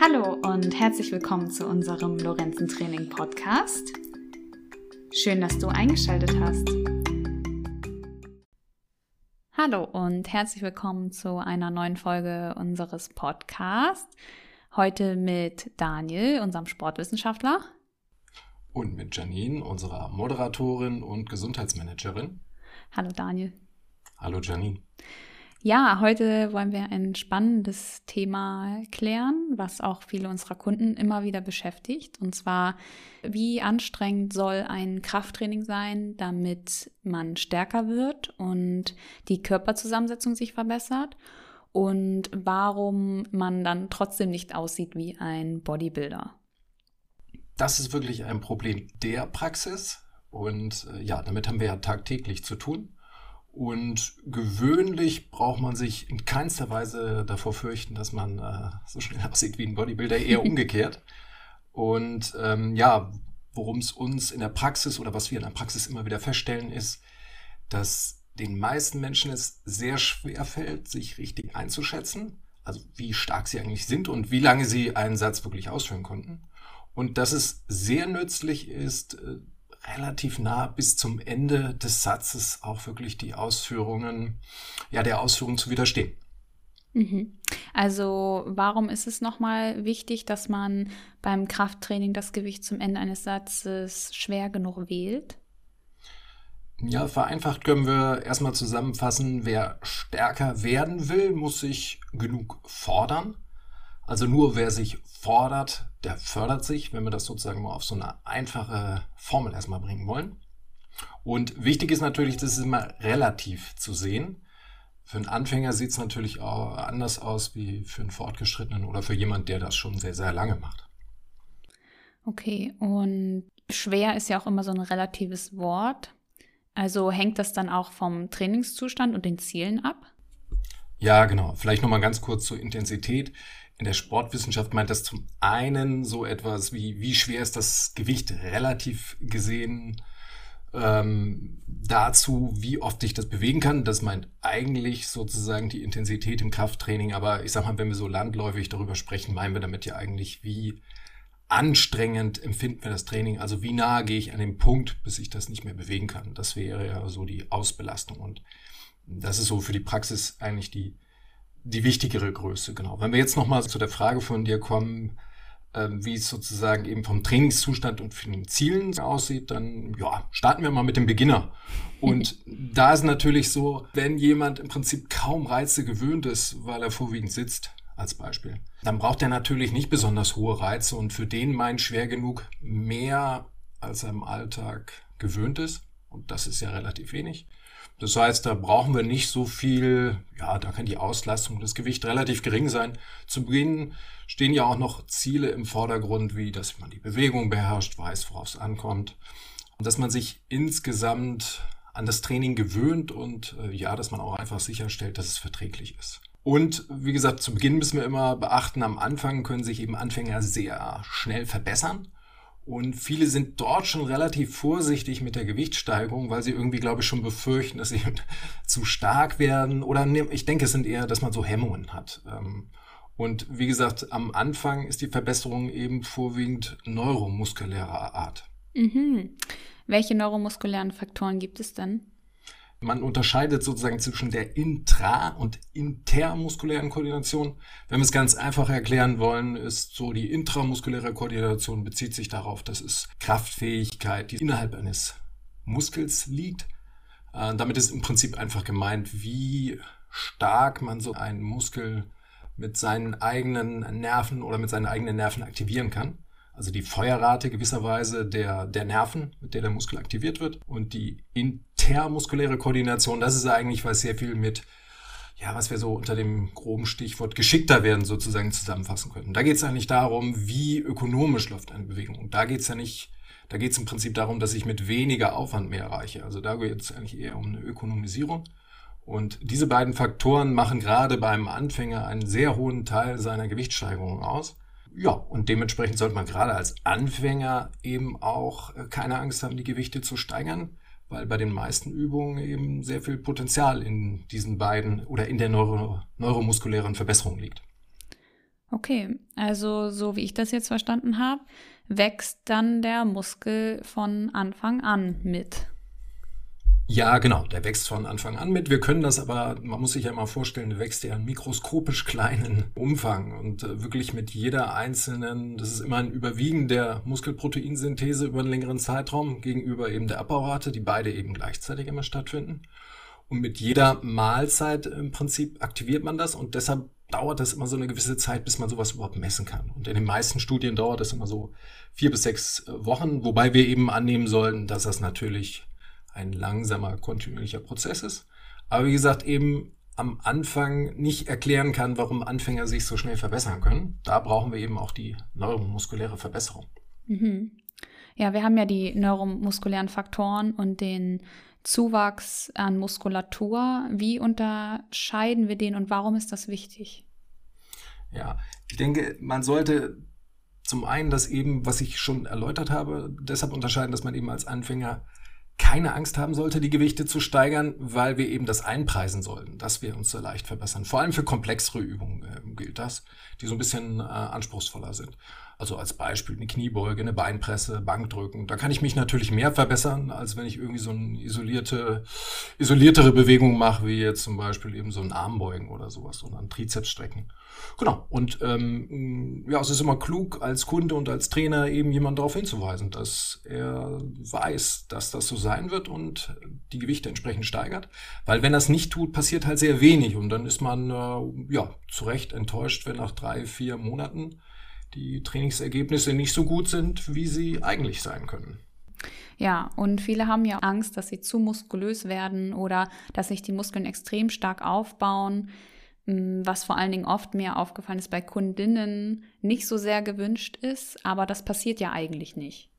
Hallo und herzlich willkommen zu unserem Lorenzen Training Podcast. Schön, dass du eingeschaltet hast. Hallo und herzlich willkommen zu einer neuen Folge unseres Podcasts. Heute mit Daniel, unserem Sportwissenschaftler. Und mit Janine, unserer Moderatorin und Gesundheitsmanagerin. Hallo Daniel. Hallo Janine. Ja, heute wollen wir ein spannendes Thema klären, was auch viele unserer Kunden immer wieder beschäftigt. Und zwar, wie anstrengend soll ein Krafttraining sein, damit man stärker wird und die Körperzusammensetzung sich verbessert? Und warum man dann trotzdem nicht aussieht wie ein Bodybuilder? Das ist wirklich ein Problem der Praxis. Und äh, ja, damit haben wir ja tagtäglich zu tun. Und gewöhnlich braucht man sich in keinster Weise davor fürchten, dass man äh, so schnell aussieht wie ein Bodybuilder, eher umgekehrt. Und ähm, ja, worum es uns in der Praxis oder was wir in der Praxis immer wieder feststellen, ist, dass den meisten Menschen es sehr schwer fällt, sich richtig einzuschätzen. Also wie stark sie eigentlich sind und wie lange sie einen Satz wirklich ausführen konnten. Und dass es sehr nützlich ist, äh, relativ nah bis zum Ende des Satzes auch wirklich die Ausführungen, ja, der Ausführung zu widerstehen. Mhm. Also warum ist es nochmal wichtig, dass man beim Krafttraining das Gewicht zum Ende eines Satzes schwer genug wählt? Ja, vereinfacht können wir erstmal zusammenfassen, wer stärker werden will, muss sich genug fordern. Also nur wer sich fordert, der fördert sich, wenn wir das sozusagen mal auf so eine einfache Formel erstmal bringen wollen. Und wichtig ist natürlich, das ist immer relativ zu sehen. Für einen Anfänger sieht es natürlich auch anders aus wie für einen Fortgeschrittenen oder für jemand, der das schon sehr, sehr lange macht. Okay, und schwer ist ja auch immer so ein relatives Wort. Also hängt das dann auch vom Trainingszustand und den Zielen ab? Ja, genau. Vielleicht nochmal ganz kurz zur Intensität. In der Sportwissenschaft meint das zum einen so etwas wie, wie schwer ist das Gewicht relativ gesehen ähm, dazu, wie oft ich das bewegen kann. Das meint eigentlich sozusagen die Intensität im Krafttraining. Aber ich sag mal, wenn wir so landläufig darüber sprechen, meinen wir damit ja eigentlich, wie anstrengend empfinden wir das Training. Also wie nah gehe ich an den Punkt, bis ich das nicht mehr bewegen kann. Das wäre ja so die Ausbelastung. Und das ist so für die Praxis eigentlich die die wichtigere Größe, genau. Wenn wir jetzt nochmal zu der Frage von dir kommen, ähm, wie es sozusagen eben vom Trainingszustand und von den Zielen aussieht, dann ja, starten wir mal mit dem Beginner. Und da ist natürlich so, wenn jemand im Prinzip kaum Reize gewöhnt ist, weil er vorwiegend sitzt, als Beispiel, dann braucht er natürlich nicht besonders hohe Reize und für den meint schwer genug mehr, als er im Alltag gewöhnt ist. Und das ist ja relativ wenig. Das heißt, da brauchen wir nicht so viel, ja, da kann die Auslastung, das Gewicht relativ gering sein. Zu Beginn stehen ja auch noch Ziele im Vordergrund, wie dass man die Bewegung beherrscht, weiß, worauf es ankommt. Und dass man sich insgesamt an das Training gewöhnt und äh, ja, dass man auch einfach sicherstellt, dass es verträglich ist. Und wie gesagt, zu Beginn müssen wir immer beachten, am Anfang können sich eben Anfänger sehr schnell verbessern. Und viele sind dort schon relativ vorsichtig mit der Gewichtssteigerung, weil sie irgendwie, glaube ich, schon befürchten, dass sie zu stark werden. Oder ich denke, es sind eher, dass man so Hemmungen hat. Ähm, und wie gesagt, am Anfang ist die Verbesserung eben vorwiegend neuromuskulärer Art. Mhm. Welche neuromuskulären Faktoren gibt es denn? Man unterscheidet sozusagen zwischen der intra- und intermuskulären Koordination. Wenn wir es ganz einfach erklären wollen, ist so die intramuskuläre Koordination bezieht sich darauf, dass es Kraftfähigkeit, die innerhalb eines Muskels liegt. Äh, damit ist im Prinzip einfach gemeint, wie stark man so einen Muskel mit seinen eigenen Nerven oder mit seinen eigenen Nerven aktivieren kann also die Feuerrate gewisserweise der, der Nerven, mit der der Muskel aktiviert wird. Und die intermuskuläre Koordination, das ist eigentlich, was sehr viel mit, ja, was wir so unter dem groben Stichwort geschickter werden sozusagen zusammenfassen können. Da geht es eigentlich darum, wie ökonomisch läuft eine Bewegung. Und da geht es ja nicht, da geht es im Prinzip darum, dass ich mit weniger Aufwand mehr erreiche. Also da geht es eigentlich eher um eine Ökonomisierung. Und diese beiden Faktoren machen gerade beim Anfänger einen sehr hohen Teil seiner Gewichtssteigerung aus. Ja, und dementsprechend sollte man gerade als Anfänger eben auch äh, keine Angst haben, die Gewichte zu steigern, weil bei den meisten Übungen eben sehr viel Potenzial in diesen beiden oder in der Neuro neuromuskulären Verbesserung liegt. Okay, also so wie ich das jetzt verstanden habe, wächst dann der Muskel von Anfang an mit. Ja, genau, der wächst von Anfang an mit. Wir können das aber, man muss sich ja mal vorstellen, der wächst ja in mikroskopisch kleinen Umfang und äh, wirklich mit jeder einzelnen, das ist immer ein Überwiegen der Muskelproteinsynthese über einen längeren Zeitraum gegenüber eben der Abbaurate, die beide eben gleichzeitig immer stattfinden. Und mit jeder Mahlzeit im Prinzip aktiviert man das und deshalb dauert das immer so eine gewisse Zeit, bis man sowas überhaupt messen kann. Und in den meisten Studien dauert das immer so vier bis sechs äh, Wochen, wobei wir eben annehmen sollten, dass das natürlich ein langsamer, kontinuierlicher Prozess ist. Aber wie gesagt, eben am Anfang nicht erklären kann, warum Anfänger sich so schnell verbessern können. Da brauchen wir eben auch die neuromuskuläre Verbesserung. Mhm. Ja, wir haben ja die neuromuskulären Faktoren und den Zuwachs an Muskulatur. Wie unterscheiden wir den und warum ist das wichtig? Ja, ich denke, man sollte zum einen das eben, was ich schon erläutert habe, deshalb unterscheiden, dass man eben als Anfänger keine Angst haben sollte, die Gewichte zu steigern, weil wir eben das einpreisen sollten, dass wir uns so leicht verbessern. Vor allem für komplexere Übungen äh, gilt das, die so ein bisschen äh, anspruchsvoller sind. Also als Beispiel eine Kniebeuge, eine Beinpresse, Bankdrücken. Da kann ich mich natürlich mehr verbessern, als wenn ich irgendwie so eine isolierte, isoliertere Bewegung mache, wie jetzt zum Beispiel eben so ein Armbeugen oder sowas, sondern Trizeps strecken. Genau. Und ähm, ja, es ist immer klug, als Kunde und als Trainer eben jemand darauf hinzuweisen, dass er weiß, dass das so sein wird und die Gewichte entsprechend steigert. Weil wenn das nicht tut, passiert halt sehr wenig und dann ist man äh, ja zu Recht enttäuscht, wenn nach drei, vier Monaten die Trainingsergebnisse nicht so gut sind, wie sie eigentlich sein können. Ja, und viele haben ja Angst, dass sie zu muskulös werden oder dass sich die Muskeln extrem stark aufbauen, mm, was vor allen Dingen oft mir aufgefallen ist bei Kundinnen nicht so sehr gewünscht ist, aber das passiert ja eigentlich nicht.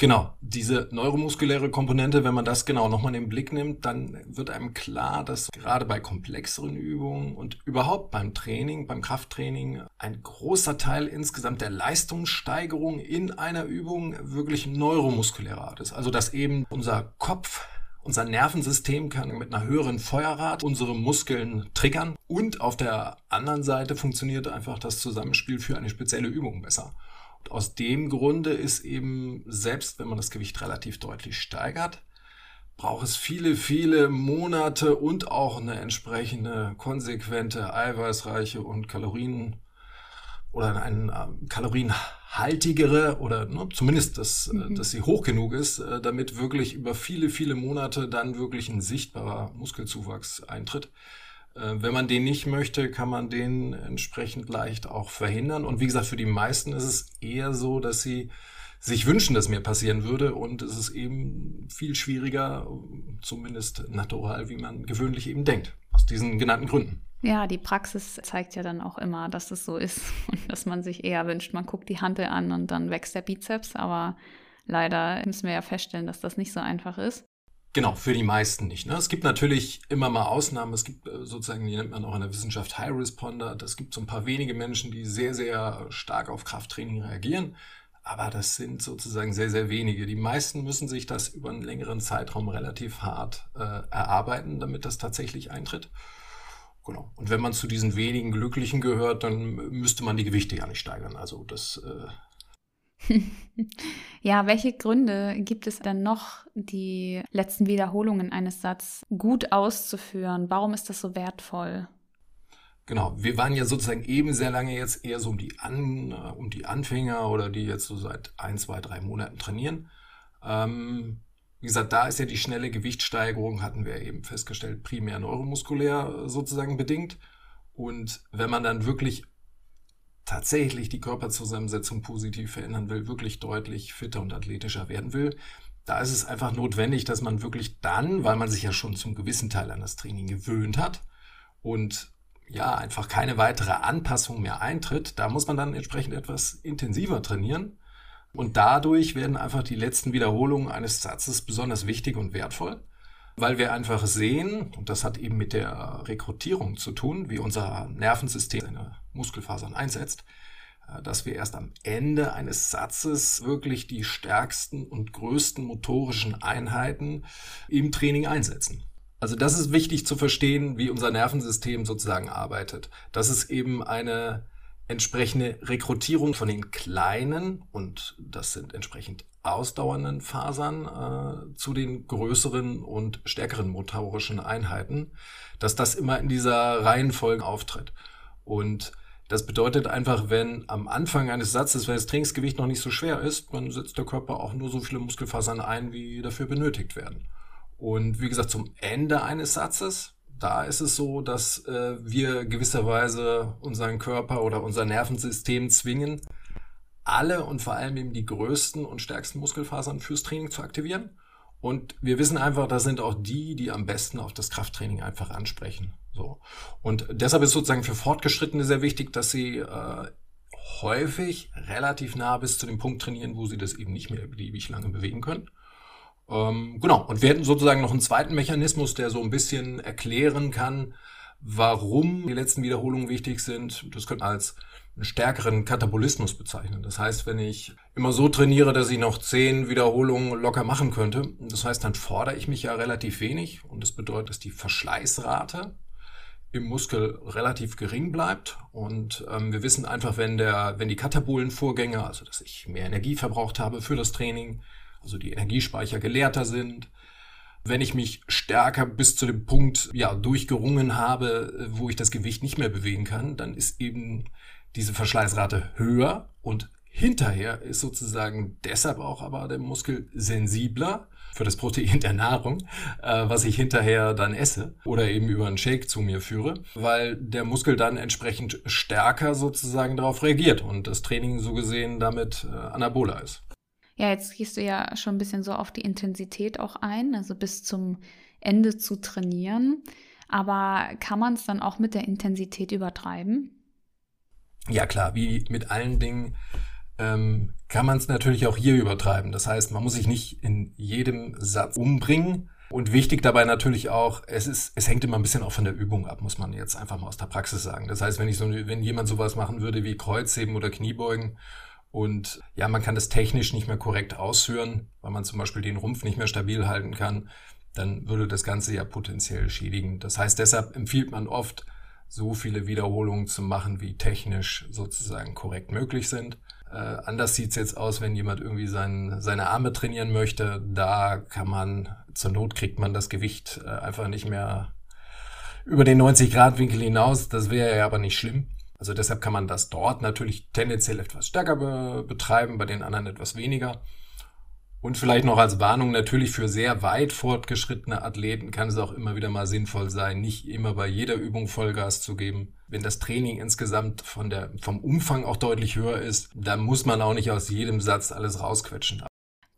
Genau, diese neuromuskuläre Komponente, wenn man das genau nochmal in den Blick nimmt, dann wird einem klar, dass gerade bei komplexeren Übungen und überhaupt beim Training, beim Krafttraining, ein großer Teil insgesamt der Leistungssteigerung in einer Übung wirklich neuromuskulärer Art ist. Also dass eben unser Kopf unser Nervensystem kann mit einer höheren Feuerrate unsere Muskeln triggern und auf der anderen Seite funktioniert einfach das Zusammenspiel für eine spezielle Übung besser aus dem Grunde ist eben, selbst wenn man das Gewicht relativ deutlich steigert, braucht es viele, viele Monate und auch eine entsprechende konsequente, eiweißreiche und Kalorien oder ein äh, kalorienhaltigere oder ne, zumindest, dass, äh, mhm. dass sie hoch genug ist, äh, damit wirklich über viele, viele Monate dann wirklich ein sichtbarer Muskelzuwachs eintritt. Äh, wenn man den nicht möchte, kann man den entsprechend leicht auch verhindern. Und wie gesagt, für die meisten ist es eher so, dass sie sich wünschen, dass mir passieren würde. Und es ist eben viel schwieriger, zumindest natural, wie man gewöhnlich eben denkt. Aus diesen genannten Gründen. Ja, die Praxis zeigt ja dann auch immer, dass es so ist und dass man sich eher wünscht, man guckt die Handel an und dann wächst der Bizeps. Aber leider müssen wir ja feststellen, dass das nicht so einfach ist. Genau, für die meisten nicht. Ne? Es gibt natürlich immer mal Ausnahmen. Es gibt äh, sozusagen, die nennt man auch in der Wissenschaft High Responder. Es gibt so ein paar wenige Menschen, die sehr, sehr stark auf Krafttraining reagieren. Aber das sind sozusagen sehr, sehr wenige. Die meisten müssen sich das über einen längeren Zeitraum relativ hart äh, erarbeiten, damit das tatsächlich eintritt. Genau. Und wenn man zu diesen wenigen Glücklichen gehört, dann müsste man die Gewichte ja nicht steigern. Also das äh, ja, welche Gründe gibt es denn noch, die letzten Wiederholungen eines Satzes gut auszuführen? Warum ist das so wertvoll? Genau, wir waren ja sozusagen eben sehr lange jetzt eher so um die, An, um die Anfänger oder die jetzt so seit ein, zwei, drei Monaten trainieren. Ähm, wie gesagt, da ist ja die schnelle Gewichtssteigerung, hatten wir eben festgestellt, primär neuromuskulär sozusagen bedingt. Und wenn man dann wirklich tatsächlich die Körperzusammensetzung positiv verändern will, wirklich deutlich fitter und athletischer werden will, da ist es einfach notwendig, dass man wirklich dann, weil man sich ja schon zum gewissen Teil an das Training gewöhnt hat und ja, einfach keine weitere Anpassung mehr eintritt, da muss man dann entsprechend etwas intensiver trainieren. Und dadurch werden einfach die letzten Wiederholungen eines Satzes besonders wichtig und wertvoll, weil wir einfach sehen, und das hat eben mit der Rekrutierung zu tun, wie unser Nervensystem seine Muskelfasern einsetzt, äh, dass wir erst am Ende eines Satzes wirklich die stärksten und größten motorischen Einheiten im Training einsetzen. Also das ist wichtig zu verstehen, wie unser Nervensystem sozusagen arbeitet. Dass es eben eine entsprechende Rekrutierung von den kleinen und das sind entsprechend ausdauernden Fasern äh, zu den größeren und stärkeren motorischen Einheiten, dass das immer in dieser Reihenfolge auftritt. Und das bedeutet einfach, wenn am Anfang eines Satzes, wenn das Trainingsgewicht noch nicht so schwer ist, dann setzt der Körper auch nur so viele Muskelfasern ein, wie dafür benötigt werden. Und wie gesagt, zum Ende eines Satzes, da ist es so, dass äh, wir gewisserweise unseren Körper oder unser Nervensystem zwingen, alle und vor allem eben die größten und stärksten Muskelfasern fürs Training zu aktivieren. Und wir wissen einfach, das sind auch die, die am besten auf das Krafttraining einfach ansprechen. So. Und deshalb ist sozusagen für Fortgeschrittene sehr wichtig, dass sie äh, häufig relativ nah bis zu dem Punkt trainieren, wo sie das eben nicht mehr beliebig lange bewegen können. Ähm, genau. Und wir hätten sozusagen noch einen zweiten Mechanismus, der so ein bisschen erklären kann, warum die letzten Wiederholungen wichtig sind. Das könnte als einen stärkeren Katabolismus bezeichnen. Das heißt, wenn ich immer so trainiere, dass ich noch zehn Wiederholungen locker machen könnte, das heißt, dann fordere ich mich ja relativ wenig und das bedeutet, dass die Verschleißrate im Muskel relativ gering bleibt. Und ähm, wir wissen einfach, wenn der, wenn die katabolen Vorgänge, also dass ich mehr Energie verbraucht habe für das Training, also die Energiespeicher geleerter sind, wenn ich mich stärker bis zu dem Punkt ja durchgerungen habe, wo ich das Gewicht nicht mehr bewegen kann, dann ist eben diese Verschleißrate höher und hinterher ist sozusagen deshalb auch aber der Muskel sensibler für das Protein der Nahrung, äh, was ich hinterher dann esse oder eben über einen Shake zu mir führe, weil der Muskel dann entsprechend stärker sozusagen darauf reagiert und das Training so gesehen damit äh, anaboler ist. Ja, jetzt gehst du ja schon ein bisschen so auf die Intensität auch ein, also bis zum Ende zu trainieren. Aber kann man es dann auch mit der Intensität übertreiben? Ja klar, wie mit allen Dingen ähm, kann man es natürlich auch hier übertreiben. Das heißt, man muss sich nicht in jedem Satz umbringen. Und wichtig dabei natürlich auch, es ist, es hängt immer ein bisschen auch von der Übung ab, muss man jetzt einfach mal aus der Praxis sagen. Das heißt, wenn ich so, wenn jemand sowas machen würde wie Kreuzheben oder Kniebeugen und ja, man kann das technisch nicht mehr korrekt ausführen, weil man zum Beispiel den Rumpf nicht mehr stabil halten kann, dann würde das Ganze ja potenziell schädigen. Das heißt, deshalb empfiehlt man oft, so viele Wiederholungen zu machen, wie technisch sozusagen korrekt möglich sind. Äh, anders sieht's jetzt aus, wenn jemand irgendwie sein, seine Arme trainieren möchte. Da kann man, zur Not kriegt man das Gewicht äh, einfach nicht mehr über den 90-Grad-Winkel hinaus. Das wäre ja aber nicht schlimm. Also deshalb kann man das dort natürlich tendenziell etwas stärker be betreiben, bei den anderen etwas weniger. Und vielleicht noch als Warnung, natürlich für sehr weit fortgeschrittene Athleten kann es auch immer wieder mal sinnvoll sein, nicht immer bei jeder Übung Vollgas zu geben. Wenn das Training insgesamt von der, vom Umfang auch deutlich höher ist, dann muss man auch nicht aus jedem Satz alles rausquetschen.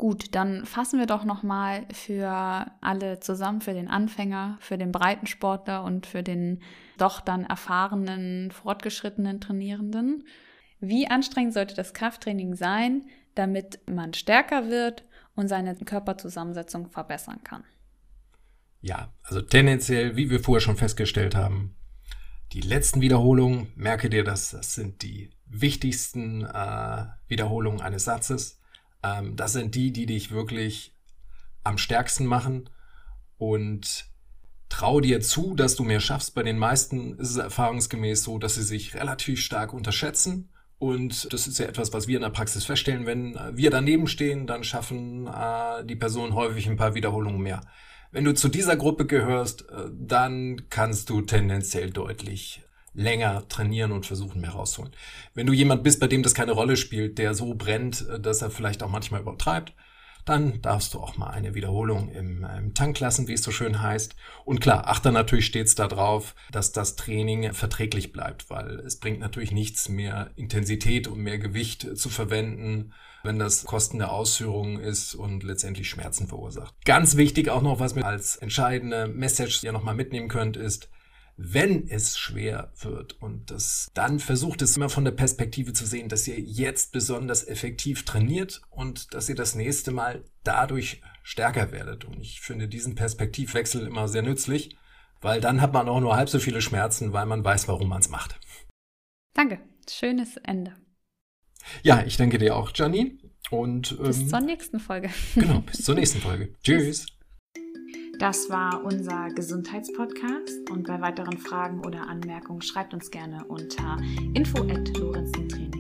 Gut, dann fassen wir doch nochmal für alle zusammen, für den Anfänger, für den Breitensportler und für den doch dann erfahrenen, fortgeschrittenen Trainierenden. Wie anstrengend sollte das Krafttraining sein, damit man stärker wird und seine Körperzusammensetzung verbessern kann. Ja, also tendenziell, wie wir vorher schon festgestellt haben, die letzten Wiederholungen, merke dir das, das sind die wichtigsten äh, Wiederholungen eines Satzes. Ähm, das sind die, die dich wirklich am stärksten machen und trau dir zu, dass du mehr schaffst. Bei den meisten ist es erfahrungsgemäß so, dass sie sich relativ stark unterschätzen und das ist ja etwas, was wir in der Praxis feststellen. Wenn wir daneben stehen, dann schaffen äh, die Personen häufig ein paar Wiederholungen mehr. Wenn du zu dieser Gruppe gehörst, äh, dann kannst du tendenziell deutlich länger trainieren und versuchen, mehr rauszuholen. Wenn du jemand bist, bei dem das keine Rolle spielt, der so brennt, äh, dass er vielleicht auch manchmal übertreibt, dann darfst du auch mal eine Wiederholung im, im Tank lassen, wie es so schön heißt. Und klar, achte natürlich stets darauf, dass das Training verträglich bleibt, weil es bringt natürlich nichts mehr Intensität und mehr Gewicht zu verwenden, wenn das Kosten der Ausführung ist und letztendlich Schmerzen verursacht. Ganz wichtig auch noch, was mir als entscheidende Message ja nochmal mitnehmen könnt, ist, wenn es schwer wird und das dann versucht es immer von der Perspektive zu sehen, dass ihr jetzt besonders effektiv trainiert und dass ihr das nächste Mal dadurch stärker werdet. Und ich finde diesen Perspektivwechsel immer sehr nützlich, weil dann hat man auch nur halb so viele Schmerzen, weil man weiß, warum man es macht. Danke, schönes Ende. Ja, ich danke dir auch, Janine. Und ähm, bis zur nächsten Folge. genau, bis zur nächsten Folge. Tschüss. Das war unser Gesundheitspodcast. Und bei weiteren Fragen oder Anmerkungen schreibt uns gerne unter info@lorenzentrier